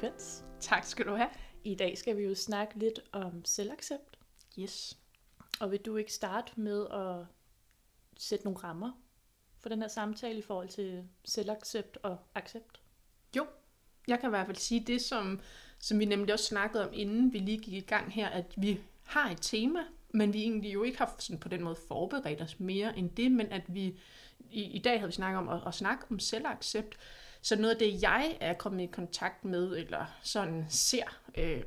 Frekvens. Tak skal du have. I dag skal vi jo snakke lidt om selvaccept. Yes. Og vil du ikke starte med at sætte nogle rammer for den her samtale i forhold til selvaccept og accept? Jo, jeg kan i hvert fald sige det, som, som vi nemlig også snakkede om, inden vi lige gik i gang her, at vi har et tema, men vi egentlig jo ikke har sådan på den måde forberedt os mere end det, men at vi i, i dag havde vi snakket om at, at snakke om selvaccept. Så noget af det, jeg er kommet i kontakt med, eller sådan ser, øh,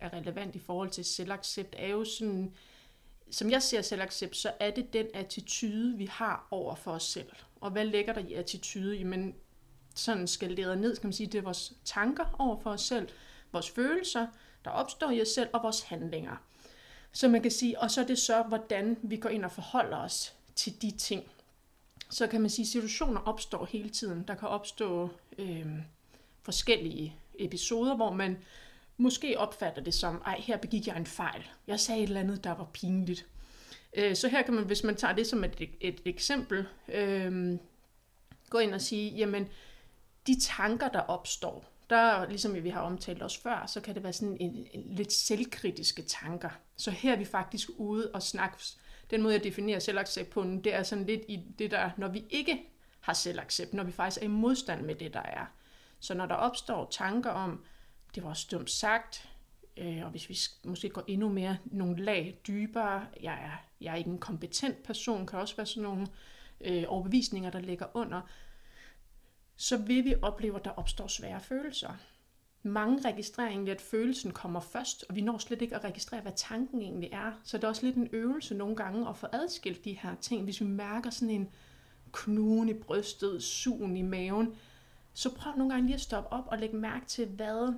er relevant i forhold til selvaccept, er jo sådan, som jeg ser selvaccept, så er det den attitude, vi har over for os selv. Og hvad ligger der i attitude? Jamen, sådan skaleret ned, skal man sige, det er vores tanker over for os selv, vores følelser, der opstår i os selv, og vores handlinger. Så man kan sige, og så er det så, hvordan vi går ind og forholder os til de ting. Så kan man sige, at situationer opstår hele tiden. Der kan opstå øh, forskellige episoder, hvor man måske opfatter det som, ej, her begik jeg en fejl. Jeg sagde et eller andet, der var pinligt. Øh, så her kan man, hvis man tager det som et, et eksempel, øh, gå ind og sige, jamen, de tanker, der opstår, der, ligesom vi har omtalt os før, så kan det være sådan en, en lidt selvkritiske tanker. Så her er vi faktisk ude og snakke. Den måde, jeg definerer selvaccept på, det er sådan lidt i det der, når vi ikke har selvaccept, når vi faktisk er i modstand med det, der er. Så når der opstår tanker om, det var også dumt sagt, øh, og hvis vi måske går endnu mere nogle lag dybere, jeg er, jeg er ikke en kompetent person, kan også være sådan nogle øh, overbevisninger, der ligger under, så vil vi opleve, at der opstår svære følelser. Mange registrerer egentlig, at følelsen kommer først, og vi når slet ikke at registrere, hvad tanken egentlig er. Så det er også lidt en øvelse nogle gange at få adskilt de her ting. Hvis vi mærker sådan en knugen i brystet, sugen i maven, så prøv nogle gange lige at stoppe op og lægge mærke til, hvad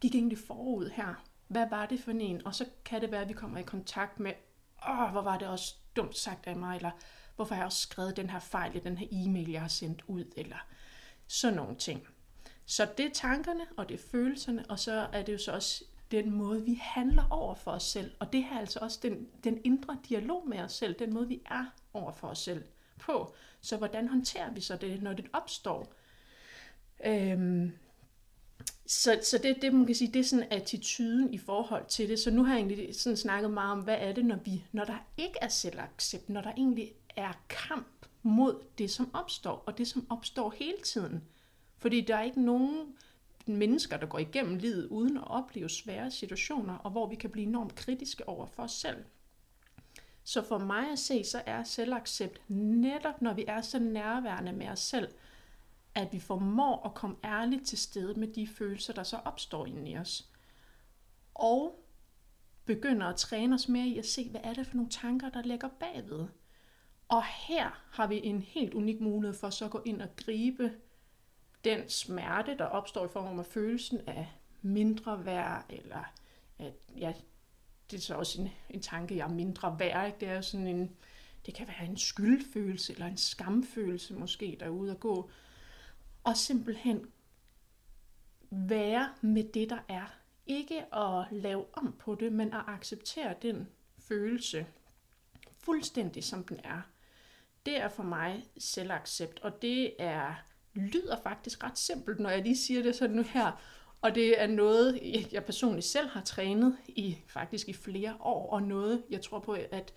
gik egentlig forud her? Hvad var det for en? Og så kan det være, at vi kommer i kontakt med, åh, hvor var det også dumt sagt af mig, eller hvorfor har jeg også skrevet den her fejl i den her e-mail, jeg har sendt ud, eller sådan nogle ting. Så det er tankerne, og det er følelserne, og så er det jo så også den måde, vi handler over for os selv. Og det er altså også den, den indre dialog med os selv, den måde, vi er over for os selv på. Så hvordan håndterer vi så det, når det opstår? Øhm, så, så det, det, man kan sige, det er sådan attituden i forhold til det. Så nu har jeg egentlig sådan snakket meget om, hvad er det, når, vi, når der ikke er selvaccept, når der egentlig er kamp mod det, som opstår, og det, som opstår hele tiden. Fordi der er ikke nogen mennesker, der går igennem livet uden at opleve svære situationer, og hvor vi kan blive enormt kritiske over for os selv. Så for mig at se, så er selvaccept netop, når vi er så nærværende med os selv, at vi formår at komme ærligt til stede med de følelser, der så opstår inde i os. Og begynder at træne os mere i at se, hvad er det for nogle tanker, der ligger bagved. Og her har vi en helt unik mulighed for så at gå ind og gribe den smerte, der opstår i form af følelsen af mindre værd, eller at, ja, det er så også en, en tanke, jeg er mindre værd. Ikke? Det er sådan en, det kan være en skyldfølelse, eller en skamfølelse måske, der er ude at gå. Og simpelthen være med det, der er. Ikke at lave om på det, men at acceptere den følelse fuldstændig som den er. Det er for mig selvaccept, og det er lyder faktisk ret simpelt, når jeg lige siger det sådan nu her. Og det er noget, jeg personligt selv har trænet i faktisk i flere år, og noget, jeg tror på, at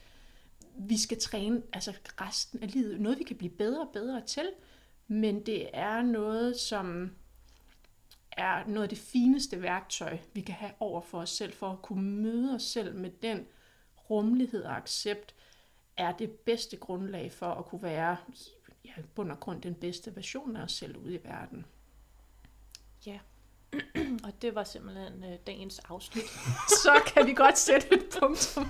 vi skal træne altså resten af livet. Noget, vi kan blive bedre og bedre til, men det er noget, som er noget af det fineste værktøj, vi kan have over for os selv, for at kunne møde os selv med den rummelighed og accept, er det bedste grundlag for at kunne være ja, bund og grund den bedste version af os selv ude i verden. Ja, og det var simpelthen øh, dagens afsnit. Så kan vi godt sætte et punktum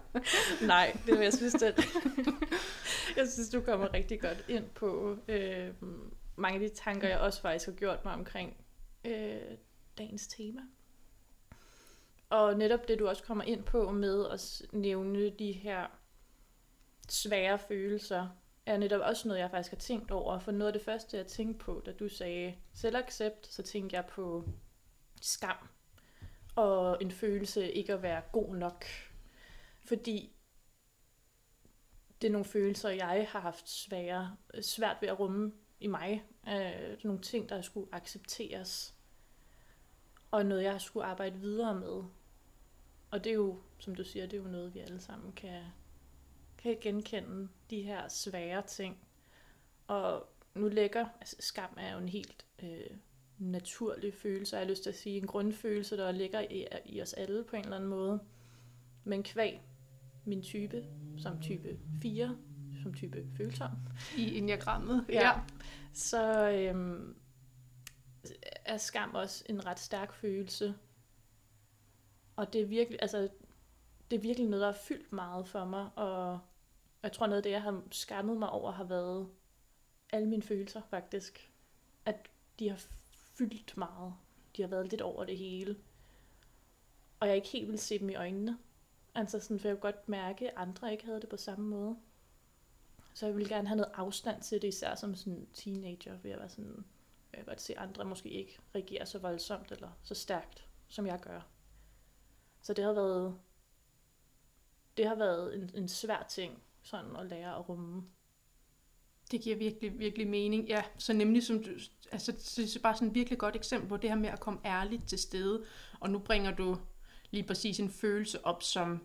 Nej, det vil jeg synes, det jeg synes, du kommer rigtig godt ind på øh, mange af de tanker, jeg også faktisk har gjort mig omkring øh, dagens tema. Og netop det, du også kommer ind på med at nævne de her svære følelser, er netop også noget, jeg faktisk har tænkt over. For noget af det første, jeg tænkte på, da du sagde selvaccept, så tænkte jeg på skam. Og en følelse ikke at være god nok. Fordi det er nogle følelser, jeg har haft svære, svært ved at rumme i mig. Øh, nogle ting, der skulle accepteres. og noget, jeg skulle arbejde videre med. Og det er jo, som du siger, det er jo noget, vi alle sammen kan, kan genkende, de her svære ting. Og nu lægger, altså skam er jo en helt øh, naturlig følelse, jeg har lyst til at sige, en grundfølelse, der ligger i, i os alle på en eller anden måde. Men kvæg min type, som type 4, som type følsom. I enagrammet, ja. ja. Så øhm, er skam også en ret stærk følelse. Og det er virkelig, altså, det er virkelig noget, der har fyldt meget for mig, og jeg tror noget af det, jeg har skammet mig over, har været alle mine følelser faktisk. At de har fyldt meget. De har været lidt over det hele. Og jeg ikke helt vil se dem i øjnene. Altså sådan, for jeg kunne godt mærke, at andre ikke havde det på samme måde. Så jeg ville gerne have noget afstand til det, især som sådan teenager, ved at være sådan, jeg kan godt se, at andre måske ikke reagerer så voldsomt eller så stærkt, som jeg gør. Så det har været, det har været en, en svær ting, sådan at lære at rumme. Det giver virkelig, virkelig mening. Ja, så nemlig som du, altså det er bare sådan et virkelig godt eksempel på det her med at komme ærligt til stede. Og nu bringer du lige præcis en følelse op, som, jeg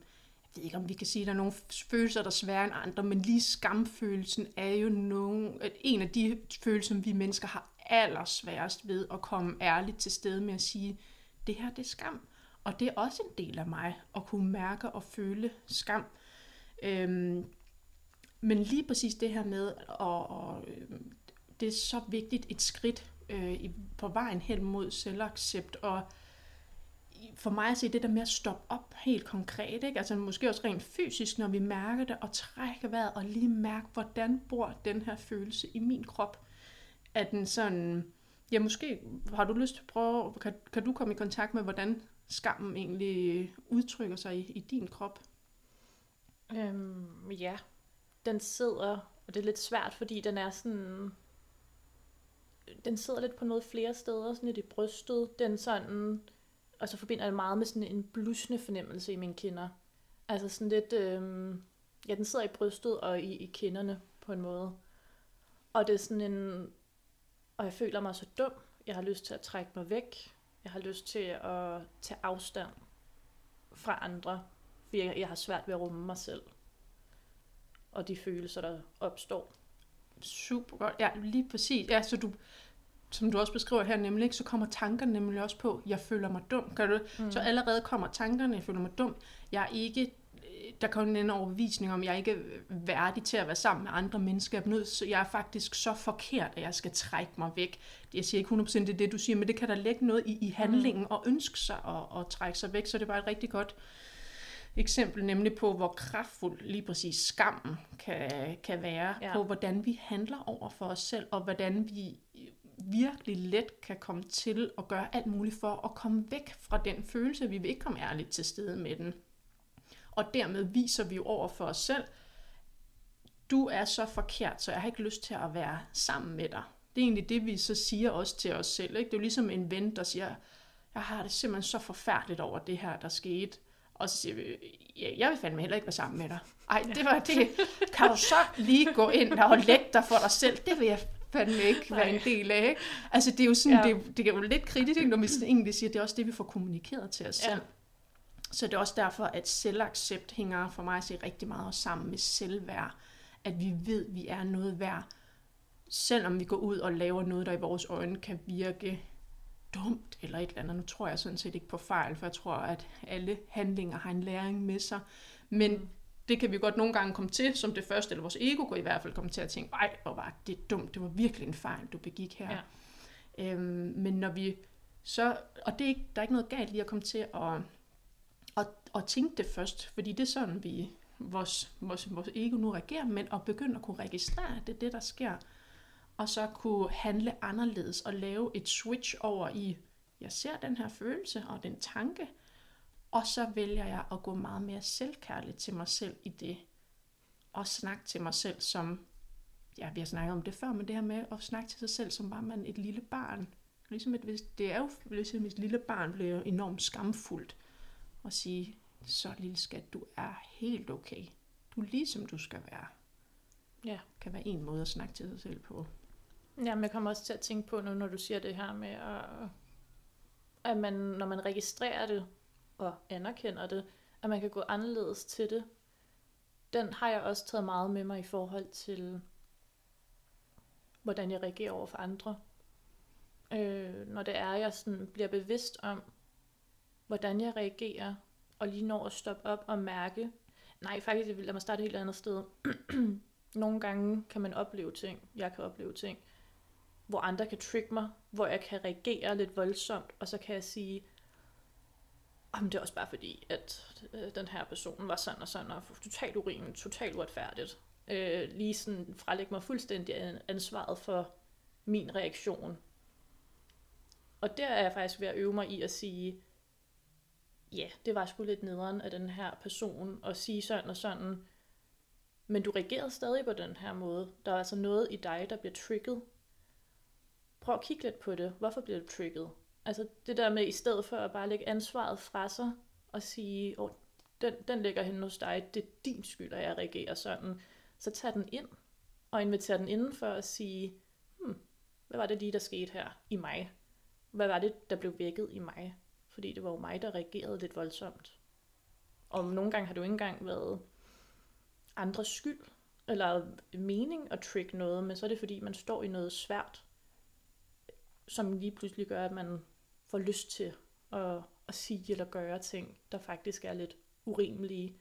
ved ikke om vi kan sige, at der er nogle følelser, der er sværere end andre, men lige skamfølelsen er jo nogen, en af de følelser, som vi mennesker har allersværest ved at komme ærligt til stede med at sige, det her det er skam. Og det er også en del af mig, at kunne mærke og føle skam. Øhm, men lige præcis det her med, og, og øh, det er så vigtigt et skridt øh, på vejen hen mod selvaccept, og for mig at se det der med at stoppe op helt konkret, ikke? altså måske også rent fysisk, når vi mærker det, og trække vejret og lige mærke, hvordan bor den her følelse i min krop. At den sådan, ja måske har du lyst til at prøve, kan, kan du komme i kontakt med, hvordan skammen egentlig udtrykker sig i, i din krop? Øhm, ja, den sidder, og det er lidt svært, fordi den er sådan, den sidder lidt på noget flere steder, sådan lidt i brystet. Den sådan, og så forbinder jeg det meget med sådan en blusende fornemmelse i mine kinder. Altså sådan lidt, øh, ja, den sidder i brystet og i, i kinderne på en måde. Og det er sådan en, og jeg føler mig så dum. Jeg har lyst til at trække mig væk. Jeg har lyst til at tage afstand fra andre, fordi jeg, jeg har svært ved at rumme mig selv. Og de følelser, der opstår. Super godt. Ja, lige præcis. Ja, så du, som du også beskriver her nemlig, så kommer tankerne nemlig også på, jeg føler mig dum. Kan du? Mm. Så allerede kommer tankerne, jeg føler mig dum. Jeg er ikke, der kommer en overbevisning om, jeg er ikke værdig til at være sammen med andre mennesker. Jeg er, nødt, så jeg er faktisk så forkert, at jeg skal trække mig væk. Jeg siger ikke 100% det er det, du siger, men det kan der lægge noget i, i handlingen mm. og ønske sig at, at trække sig væk. Så det er bare et rigtig godt eksempel nemlig på, hvor kraftfuld lige præcis skammen kan, kan være, ja. på hvordan vi handler over for os selv, og hvordan vi virkelig let kan komme til at gøre alt muligt for at komme væk fra den følelse, vi vil ikke komme ærligt til stede med den. Og dermed viser vi jo over for os selv, du er så forkert, så jeg har ikke lyst til at være sammen med dig. Det er egentlig det, vi så siger også til os selv. Ikke? Det er jo ligesom en ven, der siger, jeg har det simpelthen så forfærdeligt over det her, der skete. Og så siger vi, ja, jeg vil fandme heller ikke være sammen med dig. Ej, det var det. Kan du så lige gå ind og lægge dig for dig selv? Det vil jeg fandme ikke være en del af. Ikke? Altså det er jo sådan, ja. det, det er jo lidt kritisk, når vi egentlig siger, det er også det, vi får kommunikeret til os selv. Ja. Så det er også derfor, at selvaccept hænger for mig at se rigtig meget sammen med selvværd. At vi ved, at vi er noget værd, selvom vi går ud og laver noget, der i vores øjne kan virke dumt eller et eller andet. Nu tror jeg sådan set ikke på fejl, for jeg tror, at alle handlinger har en læring med sig. Men mm det kan vi godt nogle gange komme til som det første, eller vores ego går i hvert fald komme til at tænke, ej, hvor var det dumt, det var virkelig en fejl, du begik her. Ja. Øhm, men når vi så, og det er ikke, der er ikke noget galt lige at komme til at, at, at tænke det først, fordi det er sådan, vi, vores, vores, vores ego nu reagerer, men at begynde at kunne registrere, det er det, der sker, og så kunne handle anderledes og lave et switch over i, jeg ser den her følelse og den tanke, og så vælger jeg at gå meget mere selvkærligt til mig selv i det. Og snakke til mig selv som, ja, vi har snakket om det før, men det her med at snakke til sig selv, som var man et lille barn. Ligesom et, hvis, det er jo ligesom et lille barn bliver enormt skamfuldt. Og sige, så lille skat, du er helt okay. Du er ligesom du skal være. Ja. Kan være en måde at snakke til sig selv på. Ja, men jeg kommer også til at tænke på nu, når du siger det her med at at man, når man registrerer det og anerkender det, at man kan gå anderledes til det. Den har jeg også taget meget med mig i forhold til, hvordan jeg reagerer over for andre. Øh, når det er, jeg sådan bliver bevidst om, hvordan jeg reagerer, og lige når at stoppe op og mærke, nej, faktisk, jeg vil mig starte et helt andet sted. Nogle gange kan man opleve ting, jeg kan opleve ting, hvor andre kan trigge mig, hvor jeg kan reagere lidt voldsomt, og så kan jeg sige, om det er også bare fordi, at øh, den her person var sådan og sådan, og totalt urimeligt, totalt uretfærdigt. Øh, lige sådan frelægge mig fuldstændig ansvaret for min reaktion. Og der er jeg faktisk ved at øve mig i at sige, ja, det var sgu lidt nederen af den her person, at sige sådan og sådan, men du reagerede stadig på den her måde. Der er altså noget i dig, der bliver trigget. Prøv at kigge lidt på det. Hvorfor bliver du trigget? Altså det der med, i stedet for at bare lægge ansvaret fra sig, og sige, oh, den, den ligger hen hos dig, det er din skyld, at jeg reagerer sådan. Så tag den ind, og inviter den indenfor at sige, hmm, hvad var det lige, der skete her i mig? Hvad var det, der blev vækket i mig? Fordi det var jo mig, der reagerede lidt voldsomt. Og nogle gange har du ikke engang været andres skyld, eller mening at trick noget, men så er det fordi, man står i noget svært, som lige pludselig gør, at man får lyst til at, at sige eller gøre ting, der faktisk er lidt urimelige.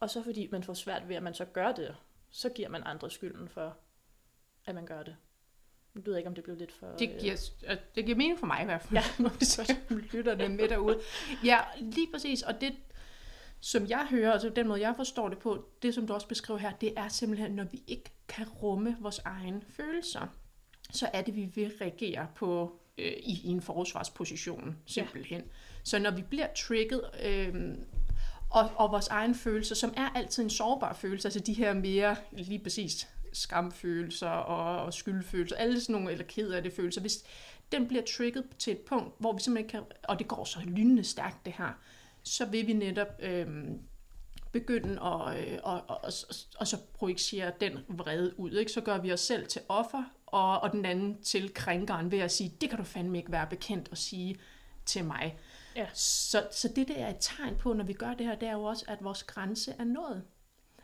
Og så fordi man får svært ved, at man så gør det, så giver man andre skylden for, at man gør det. Jeg ved ikke, om det blev lidt for... Det giver, øh... det giver mening for mig i hvert fald, ja. når vi så lytter det med derude. Ja, lige præcis. Og det, som jeg hører, altså den måde, jeg forstår det på, det som du også beskriver her, det er simpelthen, når vi ikke kan rumme vores egne følelser, så er det, vi vil reagere på øh, i, i en forsvarsposition, simpelthen. Ja. Så når vi bliver trigget, øh, og, og vores egen følelser, som er altid en sårbar følelse, altså de her mere, lige præcis, skamfølelser og, og skyldfølelser, alle sådan nogle, eller ked af det følelser, hvis den bliver trigget til et punkt, hvor vi simpelthen kan, og det går så lynende stærkt det her, så vil vi netop øh, begynde at øh, og, og, og, og så projicere den vrede ud. Ikke? Så gør vi os selv til offer, og, og den anden til krænkeren ved at sige, det kan du fandme ikke være bekendt at sige til mig. Ja. Så, så det der er et tegn på, når vi gør det her, det er jo også, at vores grænse er nået.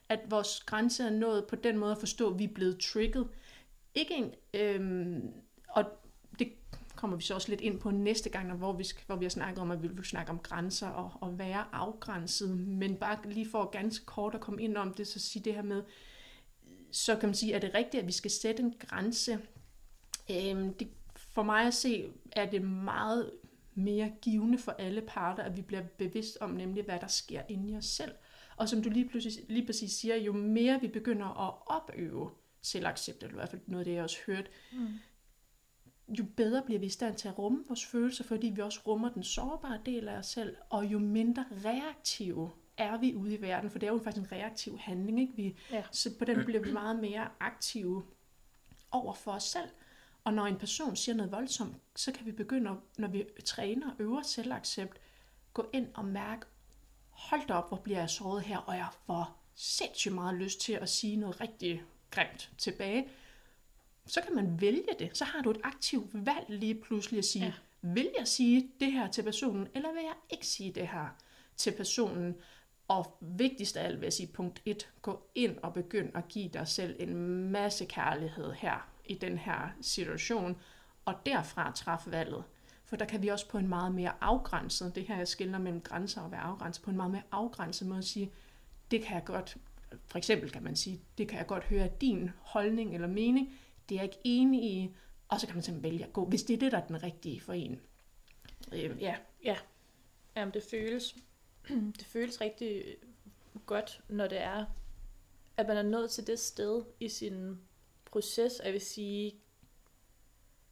At vores grænse er nået på den måde at forstå, at vi er blevet trigget. Ikke en, øhm, og det kommer vi så også lidt ind på næste gang, hvor vi, hvor vi har snakket om, at vi vil snakke om grænser og, og være afgrænset. Men bare lige for ganske kort at komme ind om det, så sige det her med, så kan man sige, er det rigtigt, at vi skal sætte en grænse? Øhm, det, for mig at se, er det meget mere givende for alle parter, at vi bliver bevidst om nemlig, hvad der sker inde i os selv. Og som du lige, pludselig, lige præcis siger, jo mere vi begynder at opøve selvaccept, eller i hvert fald noget af det, jeg også hørt, mm. jo bedre bliver vi i stand til at rumme vores følelser, fordi vi også rummer den sårbare del af os selv, og jo mindre reaktive er vi ude i verden, for det er jo faktisk en reaktiv handling, ikke? Vi, ja. så på den bliver vi meget mere aktive over for os selv. Og når en person siger noget voldsomt, så kan vi begynde, når vi træner og øver selvaccept, gå ind og mærke, hold da op, hvor bliver jeg såret her, og jeg får sindssygt meget lyst til at sige noget rigtig grimt tilbage. Så kan man vælge det. Så har du et aktivt valg lige pludselig at sige, ja. vil jeg sige det her til personen, eller vil jeg ikke sige det her til personen? Og vigtigst af alt vil jeg sige, punkt 1, gå ind og begynd at give dig selv en masse kærlighed her i den her situation, og derfra træffe valget. For der kan vi også på en meget mere afgrænset, det her jeg skiller mellem grænser og være afgrænset, på en meget mere afgrænset måde at sige, det kan jeg godt, for eksempel kan man sige, det kan jeg godt høre din holdning eller mening, det er jeg ikke enig i, og så kan man simpelthen vælge at gå, hvis det er det, der er den rigtige for en. Øh, ja. Ja. Jamen, det føles det føles rigtig godt, når det er, at man er nået til det sted i sin proces, jeg vil sige,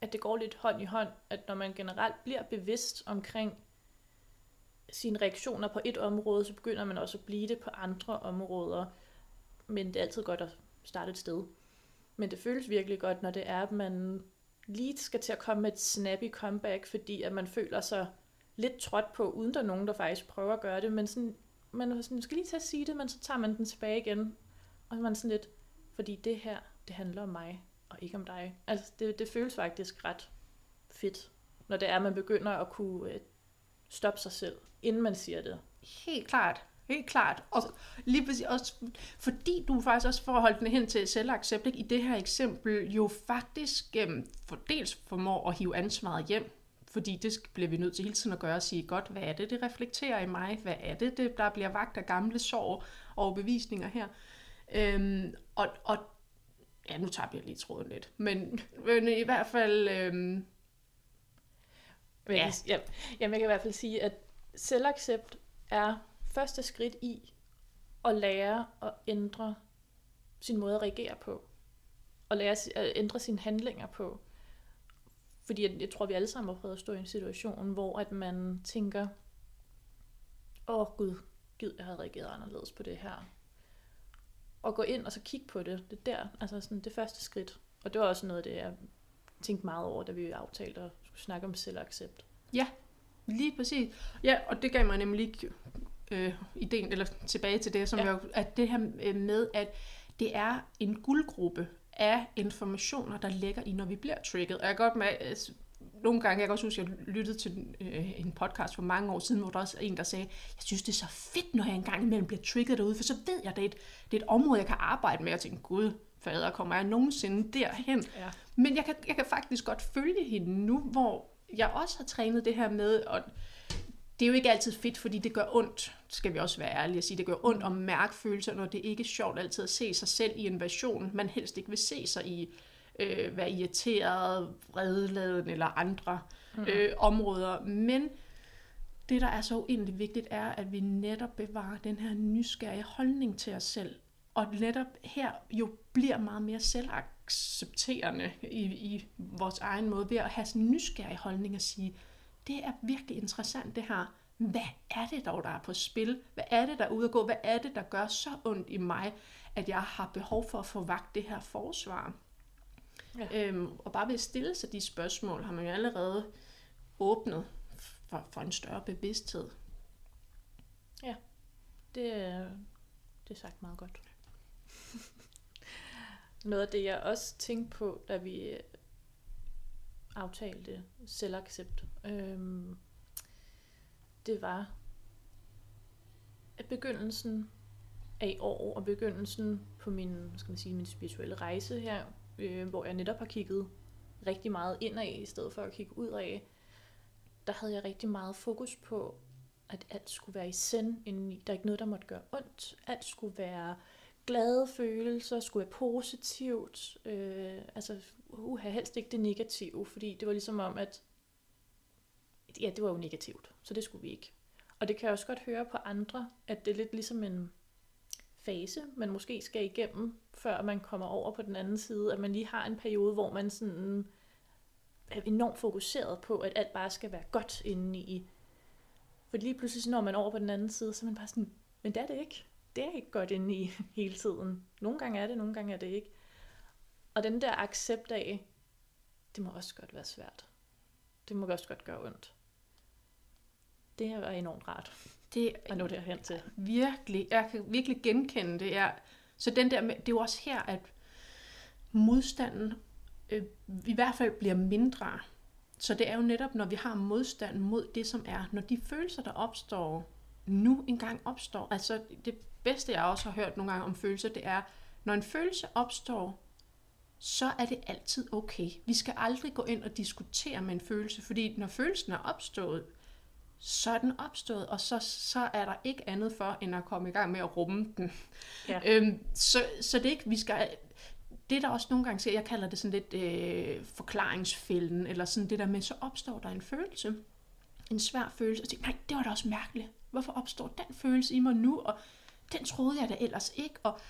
at det går lidt hånd i hånd, at når man generelt bliver bevidst omkring sine reaktioner på et område, så begynder man også at blive det på andre områder. Men det er altid godt at starte et sted. Men det føles virkelig godt, når det er, at man lige skal til at komme med et snappy comeback, fordi at man føler sig lidt trådt på, uden der er nogen, der faktisk prøver at gøre det, men sådan, man sådan, skal lige til at sige det, men så tager man den tilbage igen, og man sådan lidt, fordi det her, det handler om mig, og ikke om dig. Altså, det, det føles faktisk ret fedt når det er, at man begynder at kunne øh, stoppe sig selv, inden man siger det. Helt klart. Helt klart. Og lige præcis også, fordi du faktisk også får holdt den hen til selvaccept, ikke? i det her eksempel jo faktisk øhm, for dels formår at hive ansvaret hjem, fordi det bliver vi nødt til hele tiden at gøre og sige, godt, hvad er det, det reflekterer i mig? Hvad er det, det der bliver vagt af gamle sorg og bevisninger her? Øhm, og, og ja, nu tager jeg lige tråden lidt, men, men i hvert fald... Øhm, ja. ja. Jamen, jeg kan i hvert fald sige, at selvaccept er første skridt i at lære at ændre sin måde at reagere på. Og lære at ændre sine handlinger på. Fordi jeg, jeg tror, vi alle sammen har prøvet at stå i en situation, hvor at man tænker, åh oh, gud, gud, jeg havde reageret anderledes på det her. Og gå ind og så kigge på det. Det der, altså sådan det første skridt. Og det var også noget af det, jeg tænkte meget over, da vi aftalte at skulle snakke om selvaccept. Ja, lige præcis. Ja, og det gav mig nemlig øh, ideen, eller tilbage til det, som ja. jeg, at det her øh, med, at det er en guldgruppe af informationer, der ligger i, når vi bliver trigget. Og jeg kan godt med, altså, nogle gange, jeg kan også huske, at jeg lyttede til øh, en podcast for mange år siden, hvor der også er en, der sagde, jeg synes, det er så fedt, når jeg engang imellem bliver trigget derude, for så ved jeg, at det er et, det er et område, jeg kan arbejde med. Og tænke, gud, fader, kommer jeg nogensinde derhen? Ja. Men jeg kan, jeg kan faktisk godt følge hende nu, hvor jeg også har trænet det her med, og det er jo ikke altid fedt, fordi det gør ondt, skal vi også være ærlige at sige. Det gør ondt at mærke følelser, når det ikke er sjovt altid at se sig selv i en version, man helst ikke vil se sig i. Øh, være irriteret, vredeladen eller andre mm-hmm. øh, områder. Men det, der er så uendelig vigtigt, er, at vi netop bevarer den her nysgerrige holdning til os selv. Og netop her jo bliver meget mere selvaccepterende i, i vores egen måde, ved at have sådan en nysgerrig holdning og sige, det er virkelig interessant det her. Hvad er det dog, der er på spil? Hvad er det, der er ude at gå? Hvad er det, der gør så ondt i mig, at jeg har behov for at få vagt det her forsvar? Ja. Øhm, og bare ved at stille sig de spørgsmål, har man jo allerede åbnet for, for en større bevidsthed. Ja, det, det er sagt meget godt. Noget af det, jeg også tænkte på, da vi aftalte selvaccept, øhm, det var at begyndelsen af i år og begyndelsen på min, skal man sige, min spirituelle rejse her, øh, hvor jeg netop har kigget rigtig meget indad i stedet for at kigge ud af, der havde jeg rigtig meget fokus på, at alt skulle være i send indeni. Der er ikke noget, der måtte gøre ondt. Alt skulle være glade følelser, skulle være positivt. Øh, altså, uha, helst ikke det negative, fordi det var ligesom om, at ja, det var jo negativt, så det skulle vi ikke. Og det kan jeg også godt høre på andre, at det er lidt ligesom en fase, man måske skal igennem, før man kommer over på den anden side, at man lige har en periode, hvor man sådan er enormt fokuseret på, at alt bare skal være godt inde i. For lige pludselig, når man over på den anden side, så er man bare sådan, men det er det ikke. Det er ikke godt inde i hele tiden. Nogle gange er det, nogle gange er det ikke. Og den der accept af, det må også godt være svært. Det må også godt gøre ondt. Det er enormt rart det, at nå derhen til. Virkelig, jeg kan virkelig genkende det. Er, så den der, det er jo også her, at modstanden øh, i hvert fald bliver mindre. Så det er jo netop, når vi har modstand mod det, som er, når de følelser, der opstår, nu engang opstår. Altså det bedste, jeg også har hørt nogle gange om følelser, det er, når en følelse opstår, så er det altid okay. Vi skal aldrig gå ind og diskutere med en følelse, fordi når følelsen er opstået, så er den opstået, og så, så er der ikke andet for, end at komme i gang med at rumme den. Ja. Øhm, så, så det er ikke, vi skal... Det der også nogle gange siger, jeg kalder det sådan lidt øh, forklaringsfælden, eller sådan det der med, så opstår der en følelse, en svær følelse, og tænker, nej, det var da også mærkeligt. Hvorfor opstår den følelse i mig nu, og den troede jeg da ellers ikke, og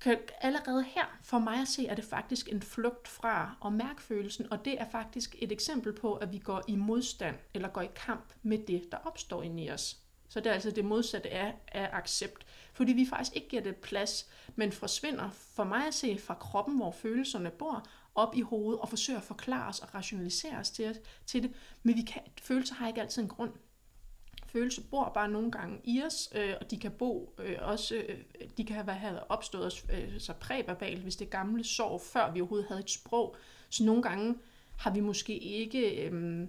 kan allerede her for mig at se, er det faktisk en flugt fra at mærke følelsen, og det er faktisk et eksempel på, at vi går i modstand eller går i kamp med det, der opstår inde i os. Så det er altså det modsatte af, af accept. Fordi vi faktisk ikke giver det plads, men forsvinder for mig at se fra kroppen, hvor følelserne bor, op i hovedet og forsøger at forklare os og rationalisere os til, til det. Men vi kan, følelser har ikke altid en grund følelse bor bare nogle gange i os, øh, og de kan bo øh, også, øh, de kan have, have opstået øh, så præverbalt, hvis det gamle sorg, før vi overhovedet havde et sprog. Så nogle gange har vi måske ikke øh,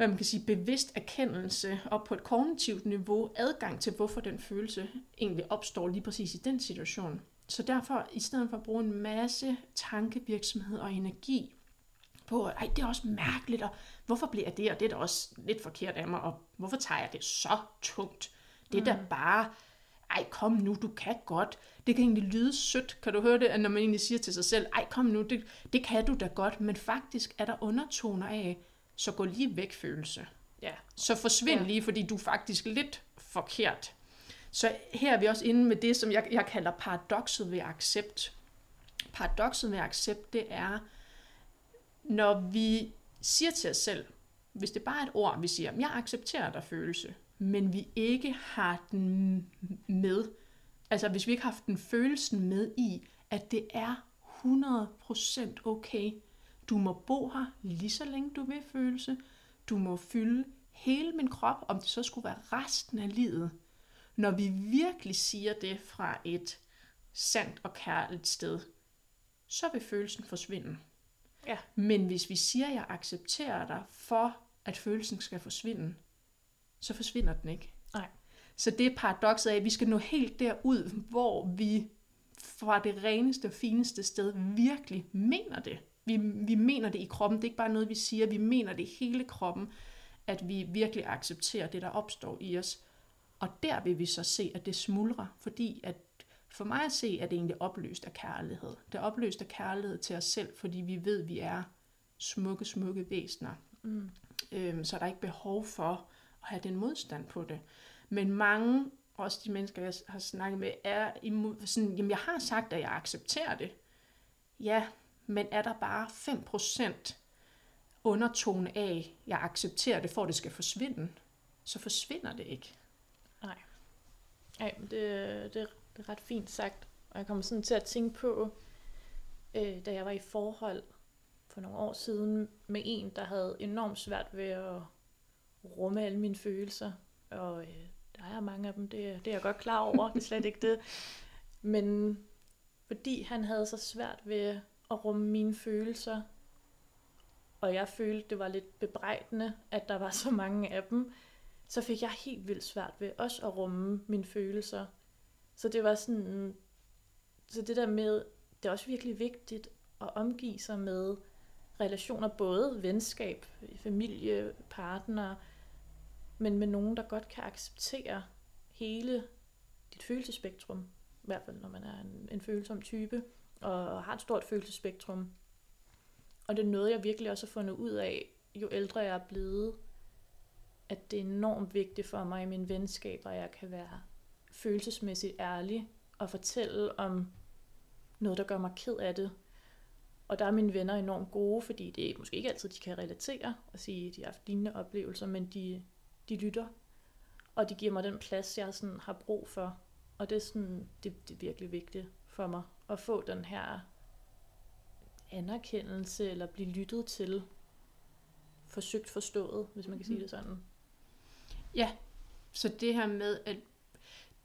hvad man kan sige, bevidst erkendelse op på et kognitivt niveau, adgang til, hvorfor den følelse egentlig opstår lige præcis i den situation. Så derfor, i stedet for at bruge en masse tankevirksomhed og energi på, ej, det er også mærkeligt, og hvorfor bliver det, og det er da også lidt forkert af mig, og hvorfor tager jeg det så tungt? Det er mm. da bare, ej, kom nu, du kan godt. Det kan egentlig lyde sødt, kan du høre det, når man egentlig siger til sig selv, ej, kom nu, det, det kan du da godt, men faktisk er der undertoner af, så gå lige væk følelse. Ja. Så forsvind ja. lige, fordi du er faktisk lidt forkert. Så her er vi også inde med det, som jeg, jeg kalder paradokset ved accept. Paradokset ved accept, det er, når vi siger til os selv, hvis det bare er et ord, vi siger, jeg accepterer dig følelse, men vi ikke har den med, altså hvis vi ikke har haft den følelsen med i, at det er 100% okay. Du må bo her lige så længe du vil følelse. Du må fylde hele min krop, om det så skulle være resten af livet. Når vi virkelig siger det fra et sandt og kærligt sted, så vil følelsen forsvinde. Ja. Men hvis vi siger, at jeg accepterer dig for, at følelsen skal forsvinde, så forsvinder den ikke. Nej. Så det er paradokset af, at vi skal nå helt derud, hvor vi fra det reneste og fineste sted virkelig mener det. Vi, vi mener det i kroppen. Det er ikke bare noget, vi siger. Vi mener det i hele kroppen, at vi virkelig accepterer det, der opstår i os. Og der vil vi så se, at det smuldrer, fordi at for mig at se, at det egentlig opløst af kærlighed. Det er opløst af kærlighed til os selv, fordi vi ved, at vi er smukke, smukke væsener. Mm. Øhm, så er der ikke behov for at have den modstand på det. Men mange, også de mennesker, jeg har snakket med, er imod, sådan, jamen jeg har sagt, at jeg accepterer det. Ja, men er der bare 5% undertone af, jeg accepterer det, for at det skal forsvinde, så forsvinder det ikke. Nej. Nej, det, det, det er ret fint sagt. Og jeg kommer sådan til at tænke på, øh, da jeg var i forhold for nogle år siden med en, der havde enormt svært ved at rumme alle mine følelser. Og øh, der er mange af dem, det, det er jeg godt klar over, det er slet ikke det. Men fordi han havde så svært ved at rumme mine følelser, og jeg følte, det var lidt bebrejdende, at der var så mange af dem, så fik jeg helt vildt svært ved også at rumme mine følelser. Så det var sådan, så det der med, det er også virkelig vigtigt at omgive sig med relationer, både venskab, familie, partner, men med nogen, der godt kan acceptere hele dit følelsespektrum, i hvert fald når man er en, en følsom type, og har et stort følelsespektrum. Og det er noget, jeg virkelig også har fundet ud af, jo ældre jeg er blevet, at det er enormt vigtigt for mig i mine venskaber, at jeg kan være følelsesmæssigt ærlig og fortælle om noget, der gør mig ked af det. Og der er mine venner enormt gode, fordi det er måske ikke altid, de kan relatere og sige, at de har haft lignende oplevelser, men de, de lytter. Og de giver mig den plads, jeg sådan har brug for. Og det er, sådan, det, det er virkelig vigtigt for mig at få den her anerkendelse eller blive lyttet til, forsøgt forstået, hvis man kan sige mhm. det sådan. Ja, så det her med, at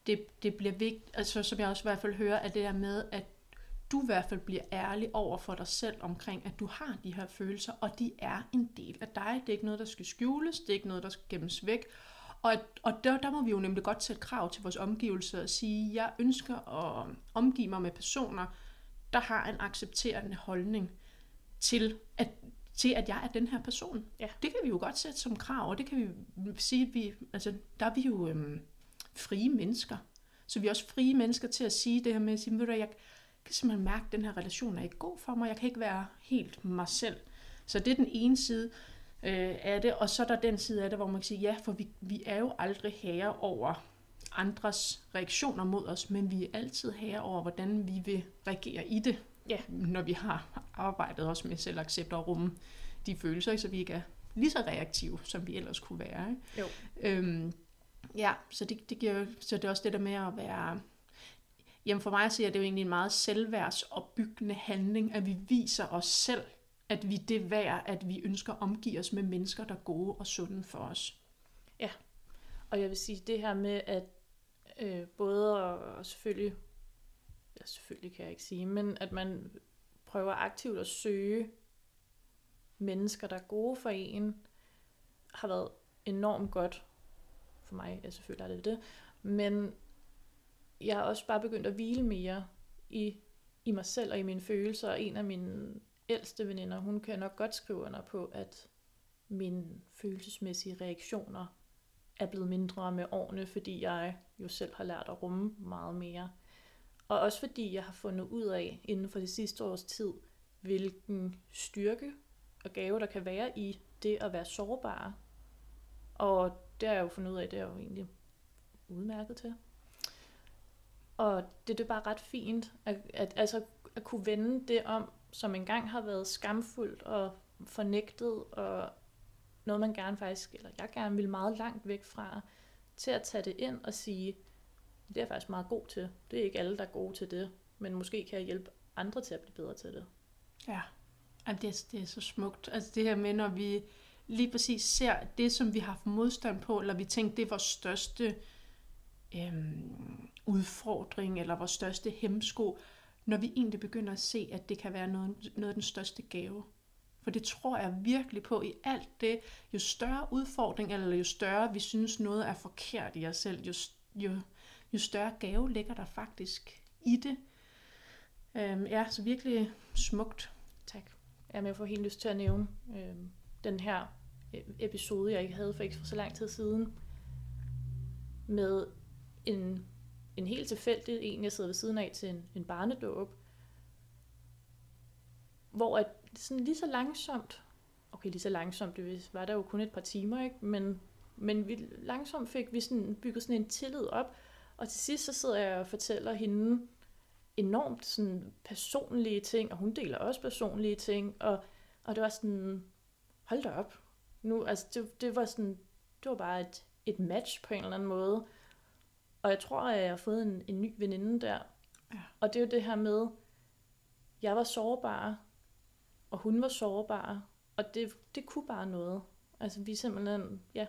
det, det bliver vigtigt, altså som jeg også i hvert fald hører, at det der med, at du i hvert fald bliver ærlig over for dig selv omkring, at du har de her følelser, og de er en del af dig. Det er ikke noget, der skal skjules, det er ikke noget, der skal gemmes væk. Og, og der, der må vi jo nemlig godt sætte krav til vores omgivelser og sige, jeg ønsker at omgive mig med personer, der har en accepterende holdning til, at, til, at jeg er den her person. Ja. Det kan vi jo godt sætte som krav, og det kan vi sige, vi, altså, der er vi jo øhm, frie mennesker. Så vi er også frie mennesker til at sige det her med at sige, ved du, jeg kan simpelthen mærke, at den her relation er ikke god for mig, jeg kan ikke være helt mig selv. Så det er den ene side øh, af det, og så er der den side af det, hvor man kan sige, ja, for vi, vi er jo aldrig herre over andres reaktioner mod os, men vi er altid herre over, hvordan vi vil reagere i det, ja. når vi har arbejdet også med selv accept og rumme de følelser, så vi ikke er lige så reaktive, som vi ellers kunne være. Ikke? Jo. Øhm, ja, så det, det giver så det er også det der med at være Jamen for mig ser det jo egentlig en meget selvværdsopbyggende handling, at vi viser os selv, at vi det værd, at vi ønsker at omgive os med mennesker, der er gode og sunde for os. Ja, og jeg vil sige det her med, at øh, både og selvfølgelig, ja selvfølgelig kan jeg ikke sige, men at man prøver aktivt at søge mennesker, der er gode for en, har været enormt godt for mig. Ja, selvfølgelig er det det. Men jeg har også bare begyndt at hvile mere i, i mig selv og i mine følelser. Og en af mine ældste veninder, hun kan nok godt skrive under på, at mine følelsesmæssige reaktioner er blevet mindre med årene, fordi jeg jo selv har lært at rumme meget mere. Og også fordi jeg har fundet ud af inden for det sidste års tid, hvilken styrke og gave der kan være i det at være sårbar. Og det har jeg jo fundet ud af, det er jeg jo egentlig udmærket til. Og det, det er bare ret fint, at, at, altså, at kunne vende det om, som engang har været skamfuldt og fornægtet, og noget man gerne faktisk, eller jeg gerne vil meget langt væk fra, til at tage det ind og sige, det er jeg faktisk meget god til. Det er ikke alle, der er gode til det, men måske kan jeg hjælpe andre til at blive bedre til det. Ja, altså, det, er, det er så smukt. Altså det her med, når vi lige præcis ser det, som vi har haft modstand på, eller vi tænker, det er vores største øhm, udfordring, eller vores største hemsko, når vi egentlig begynder at se, at det kan være noget, noget af den største gave. For det tror jeg virkelig på i alt det. Jo større udfordring, eller jo større vi synes noget er forkert i os selv, jo, jo, jo større gave ligger der faktisk i det. Øhm, ja, så virkelig smukt. Tak. Jamen, jeg får helt lyst til at nævne øhm, den her øh, episode, jeg ikke havde for ikke for så lang tid siden, med en, en helt tilfældig en, jeg sidder ved siden af til en, en barnedåb, hvor at sådan lige så langsomt, okay, lige så langsomt, det var der jo kun et par timer, ikke? Men, men vi, langsomt fik vi sådan, bygget sådan en tillid op, og til sidst så sidder jeg og fortæller hende enormt sådan personlige ting, og hun deler også personlige ting, og, og det var sådan, hold da op. Nu, altså det, det var sådan, det var bare et, et match på en eller anden måde. Og jeg tror, at jeg har fået en, en ny veninde der. Ja. Og det er jo det her med, jeg var sårbar, og hun var sårbar, og det, det kunne bare noget. Altså vi simpelthen, ja,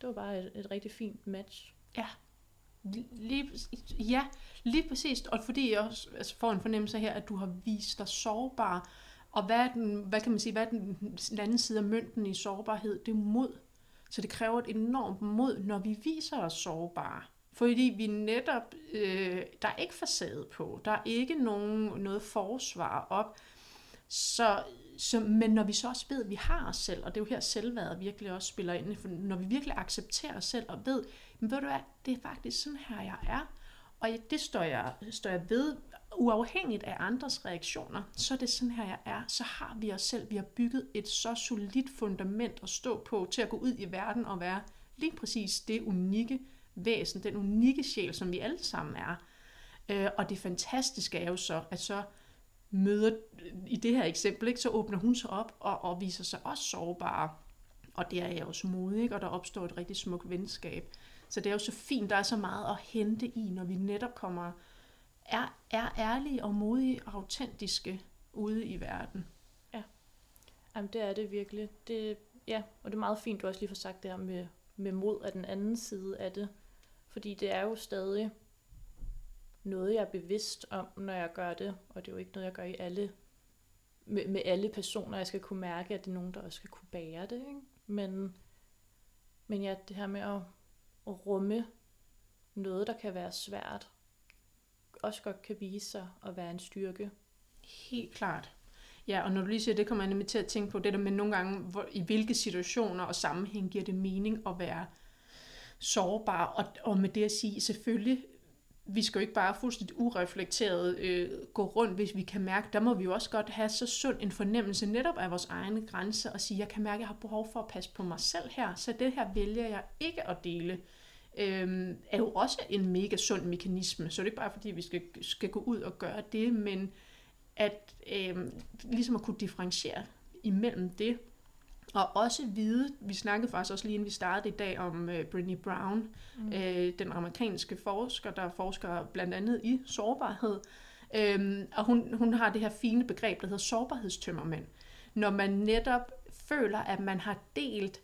det var bare et, et rigtig fint match. Ja, lige, ja, lige præcis. Og fordi jeg også altså får en fornemmelse her, at du har vist dig sårbar, og hvad, er den, hvad kan man sige, hvad er den, den anden side af mønten i sårbarhed? Det er mod. Så det kræver et enormt mod, når vi viser os sårbare. Fordi vi netop, øh, der er ikke facade på, der er ikke nogen, noget forsvar op. Så, så, men når vi så også ved, at vi har os selv, og det er jo her selvværdet virkelig også spiller ind, for når vi virkelig accepterer os selv og ved, men ved du hvad, det er faktisk sådan her, jeg er. Og det står jeg, står jeg ved, uafhængigt af andres reaktioner, så er det sådan her, jeg er. Så har vi os selv, vi har bygget et så solidt fundament at stå på, til at gå ud i verden og være lige præcis det unikke væsen, den unikke sjæl, som vi alle sammen er. Øh, og det fantastiske er jo så, at så møder, i det her eksempel, ikke, så åbner hun sig op og, og viser sig også sårbare. Og det er jeg også modig, og der opstår et rigtig smukt venskab. Så det er jo så fint, der er så meget at hente i, når vi netop kommer, er, er ærlige og modige og autentiske ude i verden. Ja, Jamen, det er det virkelig. Det, ja, og det er meget fint, du også lige får sagt det her med, med mod af den anden side af det. Fordi det er jo stadig noget, jeg er bevidst om, når jeg gør det, og det er jo ikke noget, jeg gør i alle, med, med alle personer. Jeg skal kunne mærke, at det er nogen, der også skal kunne bære det. Ikke? Men, men ja, det her med at, at rumme noget, der kan være svært, også godt kan vise sig at være en styrke. Helt klart. Ja, og når du lige siger det, kommer jeg nemlig til at tænke på det der med nogle gange, hvor, i hvilke situationer og sammenhæng giver det mening at være sårbar. Og, og med det at sige, selvfølgelig vi skal jo ikke bare fuldstændig ureflekteret øh, gå rundt, hvis vi kan mærke, der må vi jo også godt have så sund en fornemmelse netop af vores egne grænser, og sige, jeg kan mærke, at jeg har behov for at passe på mig selv her, så det her vælger jeg ikke at dele. Øh, er jo også en mega sund mekanisme, så det er ikke bare fordi, vi skal, skal gå ud og gøre det, men at øh, ligesom at kunne differentiere imellem det, og også vide, vi snakkede faktisk også lige inden vi startede i dag om uh, Brené Brown, mm. uh, den amerikanske forsker, der forsker blandt andet i sårbarhed. Um, og hun, hun har det her fine begreb, der hedder sårbarhedstømmermænd. Når man netop føler, at man har delt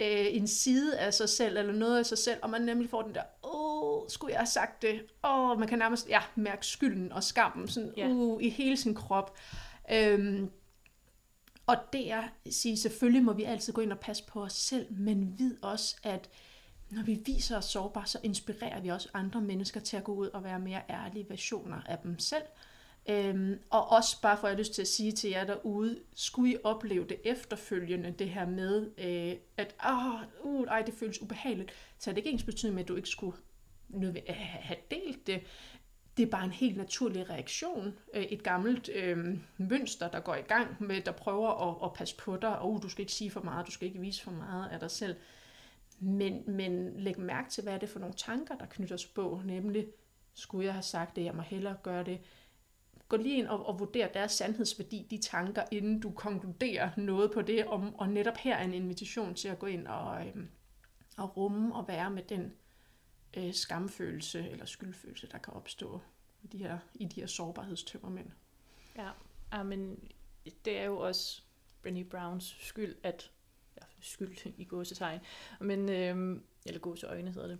uh, en side af sig selv, eller noget af sig selv, og man nemlig får den der, åh, skulle jeg have sagt det? Åh, man kan nærmest ja, mærke skylden og skammen sådan, yeah. uh, i hele sin krop. Um, Og det er at sige, selvfølgelig må vi altid gå ind og passe på os selv, men vid også, at når vi viser os sårbare, så inspirerer vi også andre mennesker til at gå ud og være mere ærlige versioner af dem selv. Øhm, og også bare for at jeg lyst til at sige til jer derude, skulle I opleve det efterfølgende, det her med, øh, at åh, uh, ej, det føles ubehageligt, så er det ikke ens betydning med, at du ikke skulle nødvendigt have delt det. Det er bare en helt naturlig reaktion. Øh, et gammelt øh, mønster, der går i gang med, der prøver at, at passe på dig. Og uh, du skal ikke sige for meget, du skal ikke vise for meget af dig selv. Men, men læg mærke til, hvad er det for nogle tanker, der knytter sig på. Nemlig, skulle jeg have sagt det, jeg må hellere gøre det. Gå lige ind og, og vurder deres sandhedsværdi, de tanker, inden du konkluderer noget på det. Og, og netop her er en invitation til at gå ind og, øh, og rumme og være med den øh, skamfølelse eller skyldfølelse, der kan opstå i de her, i de her sårbarhedstømmermænd. Ja, ja, men det er jo også Brené Browns skyld, at ja, skyld i gåsetegn, men, øh, eller gåseøjne hedder det,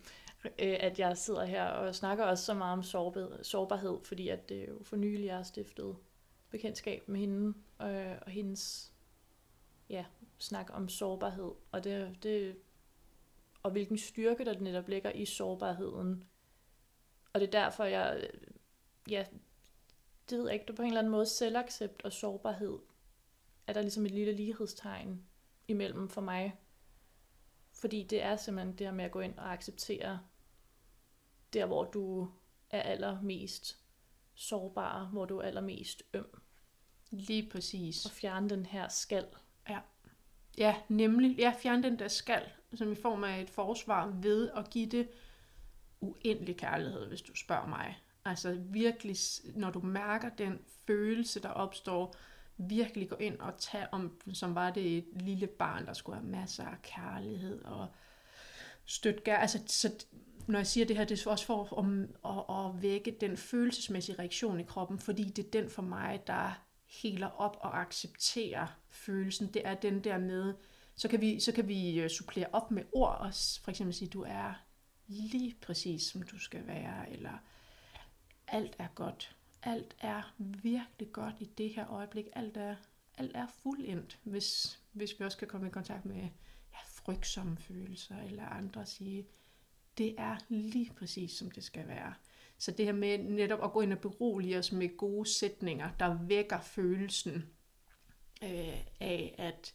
øh, at jeg sidder her og snakker også så meget om sårbarhed, sårbarhed fordi at det jo for nylig jeg har stiftet bekendtskab med hende, øh, og hendes ja, snak om sårbarhed, og det, det og hvilken styrke der netop ligger i sårbarheden. Og det er derfor, jeg, ja, det ved jeg ikke, det er på en eller anden måde selvaccept og sårbarhed, er der ligesom et lille lighedstegn imellem for mig. Fordi det er simpelthen det her med at gå ind og acceptere der, hvor du er allermest sårbar, hvor du er allermest øm. Lige præcis. Og fjerne den her skal. Ja. Ja, nemlig. Ja, fjerne den der skal som i form af et forsvar ved at give det uendelig kærlighed, hvis du spørger mig. Altså virkelig, når du mærker den følelse, der opstår, virkelig gå ind og tage om, som var det et lille barn, der skulle have masser af kærlighed og støtte. Altså, så når jeg siger det her, det er også for om, at, at vække den følelsesmæssige reaktion i kroppen, fordi det er den for mig, der heler op og accepterer følelsen. Det er den der med, så kan vi, så kan vi øh, supplere op med ord og For eksempel sige, du er lige præcis som du skal være, eller alt er godt. Alt er virkelig godt i det her øjeblik. Alt er, alt er fuldendt, hvis, hvis vi også kan komme i kontakt med ja, frygtsomme følelser, eller andre sige, det er lige præcis som det skal være. Så det her med netop at gå ind og berolige os med gode sætninger, der vækker følelsen øh, af, at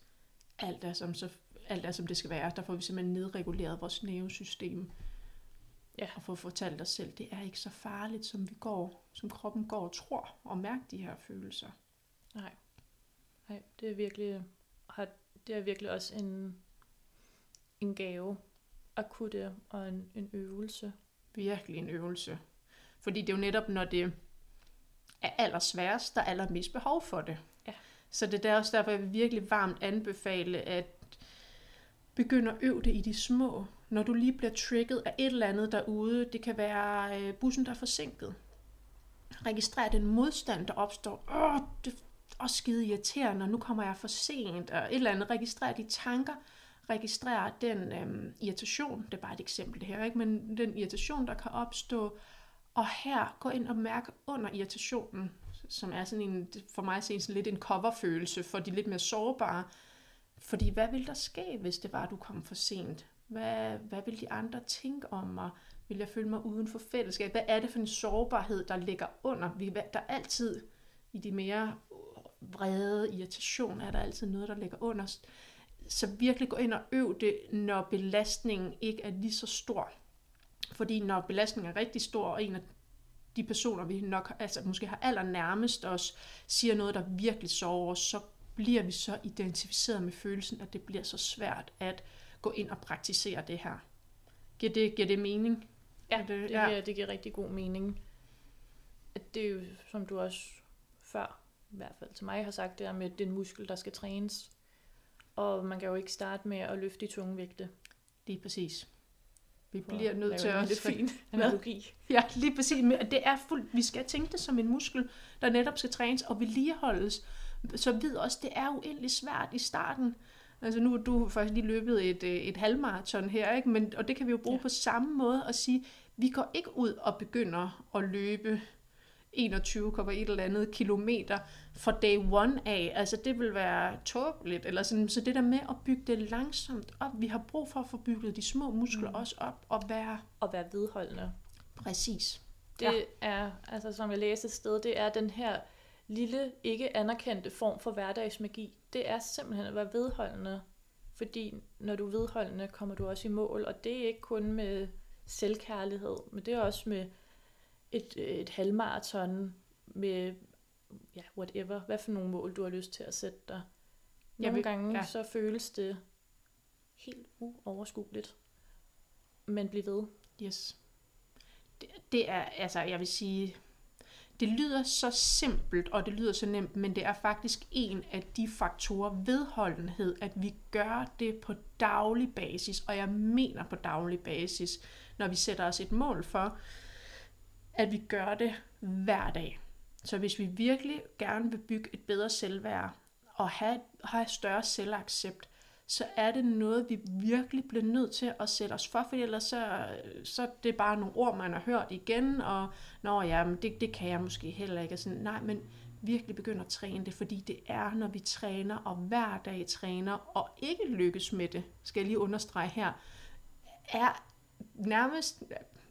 alt er, som, så, alt er, som det skal være. Der får vi simpelthen nedreguleret vores nervesystem. Ja. Og få fortalt os selv, det er ikke så farligt, som vi går, som kroppen går og tror, og mærker de her følelser. Nej. Nej, det er virkelig, har, det er virkelig også en, en gave at kunne det, og en, en øvelse. Virkelig en øvelse. Fordi det er jo netop, når det er allersværest, der er allermest behov for det. Så det er også derfor, jeg vil virkelig varmt anbefale, at begynde at øve det i de små. Når du lige bliver trigget af et eller andet derude, det kan være øh, bussen, der er forsinket. Registrer den modstand, der opstår. Åh, det er også skide irriterende, og nu kommer jeg for sent. Og et eller andet. Registrer de tanker registrere den øhm, irritation. Det er bare et eksempel det her, ikke? Men den irritation, der kan opstå. Og her, gå ind og mærke under irritationen som er sådan en, for mig sådan lidt en coverfølelse for de lidt mere sårbare. Fordi hvad vil der ske, hvis det var, at du kom for sent? Hvad, hvad vil de andre tænke om mig? Vil jeg føle mig uden for fællesskab? Hvad er det for en sårbarhed, der ligger under? Vi, Der er altid i de mere vrede irritation, er der altid noget, der ligger under. Så virkelig gå ind og øv det, når belastningen ikke er lige så stor. Fordi når belastningen er rigtig stor, og en af de personer, vi nok altså måske har allernærmest os, siger noget, der virkelig sover os, så bliver vi så identificeret med følelsen, at det bliver så svært at gå ind og praktisere det her. Giver det, giver det mening? Ja, det, ja. Giver, det giver rigtig god mening. At det er jo, som du også før, i hvert fald til mig, har sagt, det er med den muskel, der skal trænes. Og man kan jo ikke starte med at løfte de tunge vægte. Lige præcis. Vi bliver nødt til at... Det fint analogi. Ja, lige præcis. Men det er fuldt, vi skal tænke det som en muskel, der netop skal trænes og vedligeholdes. Så ved også, det er uendelig svært i starten. Altså nu har du faktisk lige løbet et, øh, et halvmarathon her, ikke? Men, og det kan vi jo bruge ja. på samme måde at sige, vi går ikke ud og begynder at løbe 21, et eller andet kilometer fra day one af. Altså det vil være tåbeligt. Eller sådan. Så det der med at bygge det langsomt op. Vi har brug for at få bygget de små muskler mm. også op og være... Og være vedholdende. Præcis. Det ja. er, altså som jeg læste et sted, det er den her lille, ikke anerkendte form for hverdagsmagi. Det er simpelthen at være vedholdende. Fordi når du er vedholdende, kommer du også i mål. Og det er ikke kun med selvkærlighed, men det er også med et, et halvmarathon, med ja, whatever, hvad for nogle mål du har lyst til at sætte dig. Nogle vil, gange ja. så føles det helt uoverskueligt, men bliv ved. Yes. Det, det er, altså jeg vil sige, det lyder så simpelt, og det lyder så nemt, men det er faktisk en af de faktorer, vedholdenhed, at vi gør det på daglig basis, og jeg mener på daglig basis, når vi sætter os et mål for, at vi gør det hver dag. Så hvis vi virkelig gerne vil bygge et bedre selvværd og have, have større selvaccept, så er det noget, vi virkelig bliver nødt til at sætte os for, for ellers så, så det er bare nogle ord, man har hørt igen, og nå ja, men det, det kan jeg måske heller ikke. sådan, nej, men virkelig begynde at træne det, fordi det er, når vi træner, og hver dag træner, og ikke lykkes med det, skal jeg lige understrege her, er nærmest,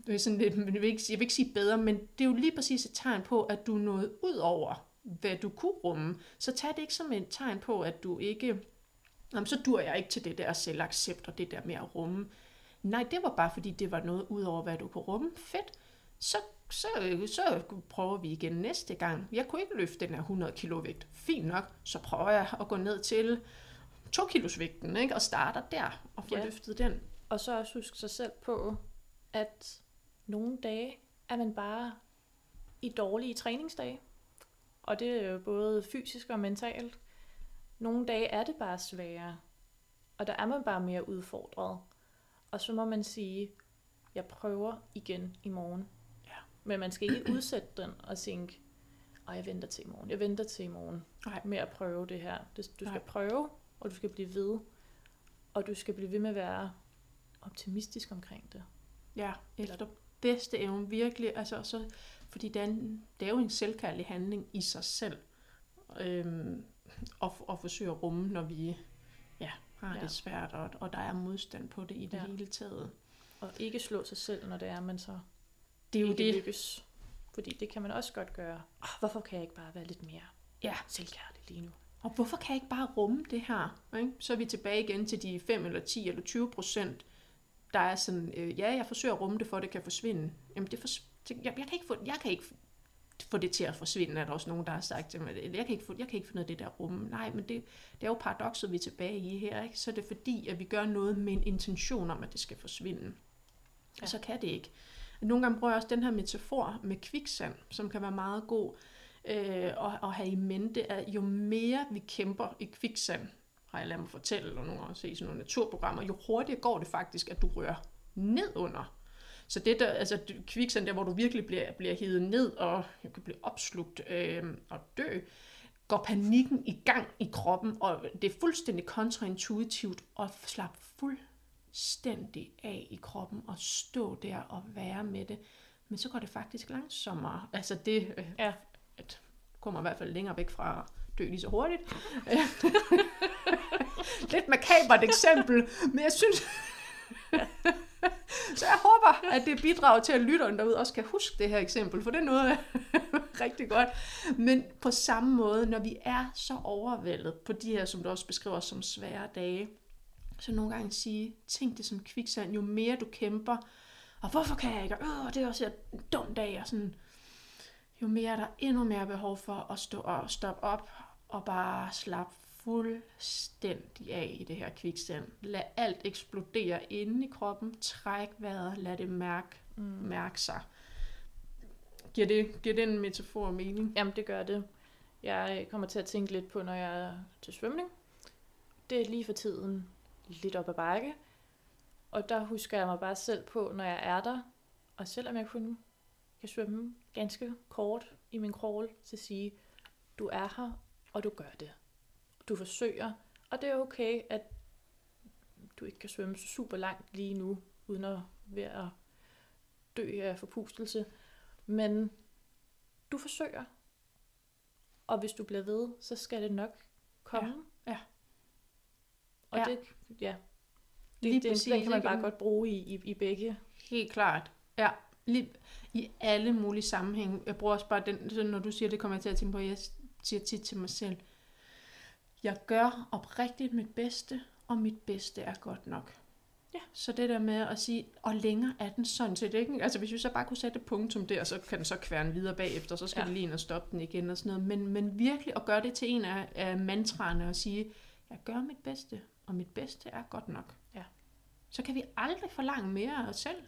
det er sådan lidt, jeg vil, ikke, jeg vil ikke sige bedre, men det er jo lige præcis et tegn på, at du nået ud over, hvad du kunne rumme. Så tag det ikke som et tegn på, at du ikke Jamen, så dur jeg ikke til det der selvaccept og det der med at rumme. Nej, det var bare fordi, det var noget ud over, hvad du kunne rumme. Fedt. Så, så, så prøver vi igen næste gang. Jeg kunne ikke løfte den her 100 kilo vægt. Fint nok, så prøver jeg at gå ned til 2 kilos vægten, ikke? og starter der og få ja. løftet den. Og så også huske sig selv på, at nogle dage er man bare i dårlige træningsdage. Og det er jo både fysisk og mentalt. Nogle dage er det bare sværere, og der er man bare mere udfordret. Og så må man sige, jeg prøver igen i morgen. Ja. Men man skal ikke udsætte den og tænke, og jeg venter til i morgen, jeg venter til i morgen Nej. med at prøve det her. Du skal Nej. prøve, og du skal blive ved. Og du skal blive ved med at være optimistisk omkring det. Ja, efter bedste evne virkelig. Altså, så, fordi det er, en, det er jo en selvkærlig handling i sig selv. Øhm, og, og forsøge at rumme, når vi ja, har ja. det svært, og, og der er modstand på det i det ja. hele taget. Og ikke slå sig selv, når det er, man så det er jo det. lykkes. Fordi det kan man også godt gøre. Oh, hvorfor kan jeg ikke bare være lidt mere ja. selvkærlig lige nu? Og hvorfor kan jeg ikke bare rumme det her? Ikke? Så er vi tilbage igen til de 5 eller 10 eller 20 procent, der er sådan, øh, ja, jeg forsøger at rumme det, for at det kan forsvinde. Jamen, det for, jeg, jeg, kan ikke få, jeg kan ikke få det til at forsvinde, er der også nogen, der har sagt mig, jeg kan ikke få, jeg kan ikke finde det der rum. Nej, men det, det er jo paradokset, vi er tilbage i her. Ikke? Så er det fordi, at vi gør noget med en intention om, at det skal forsvinde. Ja. Og så kan det ikke. Nogle gange bruger jeg også den her metafor med kviksand, som kan være meget god øh, at, at have i mente, at jo mere vi kæmper i kviksand, har jeg ladet mig fortælle, eller nogle gange se sådan nogle naturprogrammer, jo hurtigere går det faktisk, at du rører ned under så det der, altså kviksand, der hvor du virkelig bliver, bliver hivet ned og kan blive opslugt øh, og dø, går panikken i gang i kroppen, og det er fuldstændig kontraintuitivt at slappe fuldstændig af i kroppen og stå der og være med det. Men så går det faktisk langsommere. Altså det øh, ja. at kommer i hvert fald længere væk fra dø lige så hurtigt. Lidt makabert eksempel, men jeg synes... Så jeg håber, at det bidrager til, at lytteren derude også kan huske det her eksempel, for det er noget rigtig godt. Men på samme måde, når vi er så overvældet på de her, som du også beskriver som svære dage, så nogle gange sige, tænk det som kviksand, jo mere du kæmper, og hvorfor kan jeg ikke, øh, det er også en dum dag, og sådan, jo mere er der endnu mere behov for at stå og stoppe op og bare slappe fuldstændig af i det her kviksand. Lad alt eksplodere inde i kroppen. Træk vejret. Lad det mærke, mm. mærke sig. Giver det, giver det en metafor mening? Jamen, det gør det. Jeg kommer til at tænke lidt på, når jeg er til svømning. Det er lige for tiden lidt op ad bakke. Og der husker jeg mig bare selv på, når jeg er der, og selvom jeg kun kan svømme ganske kort i min crawl, til at sige, du er her, og du gør det du forsøger, og det er okay, at du ikke kan svømme super langt lige nu, uden at være at dø af forpustelse. Men du forsøger. Og hvis du bliver ved, så skal det nok komme. Ja. Og Ja. det, ja. Lige Det, det, præcis, den kan man bare godt bruge i, i, i begge. Helt klart. Ja, lige, i alle mulige sammenhænge. Jeg bruger også bare den, så når du siger det, kommer jeg til at tænke på, at jeg siger tit til mig selv, jeg gør oprigtigt mit bedste, og mit bedste er godt nok. Ja. Så det der med at sige, og længere er den sådan set ikke. Altså hvis vi så bare kunne sætte et punktum der, så kan den så kværne videre bagefter, så skal Ja. det lige ind og stoppe den igen og sådan noget. Men, men virkelig at gøre det til en af, af mantraerne og sige, jeg gør mit bedste, og mit bedste er godt nok. Ja. Så kan vi aldrig forlange mere af os selv.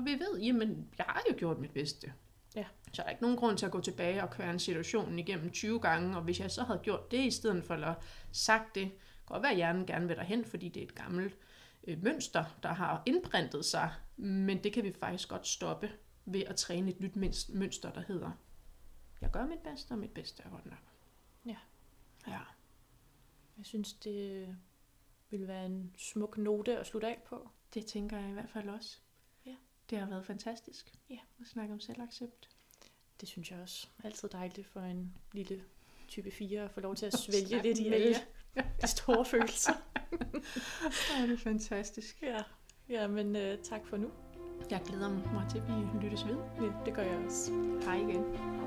Og vi ved, jamen, jeg har jo gjort mit bedste. Ja. Så er der ikke nogen grund til at gå tilbage og kværne situationen igennem 20 gange, og hvis jeg så havde gjort det i stedet for at sagt det, kan godt være, at hjernen gerne vil derhen, fordi det er et gammelt øh, mønster, der har indprintet sig, men det kan vi faktisk godt stoppe ved at træne et nyt møns- mønster, der hedder, jeg gør mit bedste, og mit bedste er godt nok. Ja. Ja. Jeg synes, det vil være en smuk note at slutte af på. Det tænker jeg i hvert fald også. Det har været fantastisk Ja. at snakke om selvaccept. Det synes jeg også. Altid dejligt for en lille type 4 at få lov til at svælge lidt i alle de store følelser. Ja, det er fantastisk. Ja, ja men uh, tak for nu. Jeg glæder mig til, at vi lyttes ved. Ja, det gør jeg også. Hej igen.